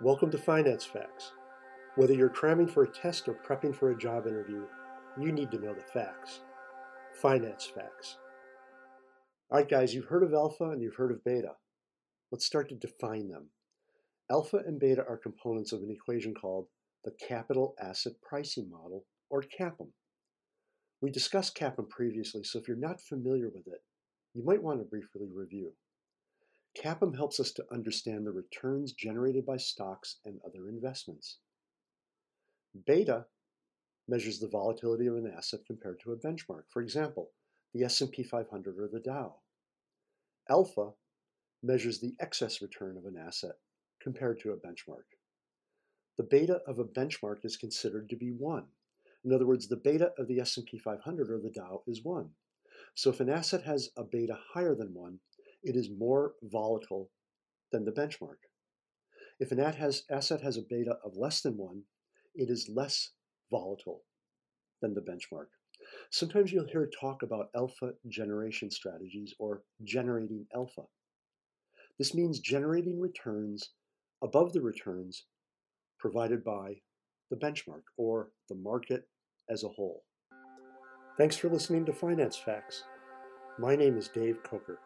Welcome to Finance Facts. Whether you're cramming for a test or prepping for a job interview, you need to know the facts. Finance Facts. All right, guys, you've heard of alpha and you've heard of beta. Let's start to define them. Alpha and beta are components of an equation called the Capital Asset Pricing Model, or CAPM. We discussed CAPM previously, so if you're not familiar with it, you might want to briefly review. CAPM helps us to understand the returns generated by stocks and other investments. Beta measures the volatility of an asset compared to a benchmark. For example, the S&P 500 or the Dow. Alpha measures the excess return of an asset compared to a benchmark. The beta of a benchmark is considered to be 1. In other words, the beta of the S&P 500 or the Dow is 1. So if an asset has a beta higher than 1, it is more volatile than the benchmark. If an asset has a beta of less than 1, it is less volatile than the benchmark. Sometimes you'll hear talk about alpha generation strategies or generating alpha. This means generating returns above the returns provided by the benchmark or the market as a whole. Thanks for listening to Finance Facts. My name is Dave Coker.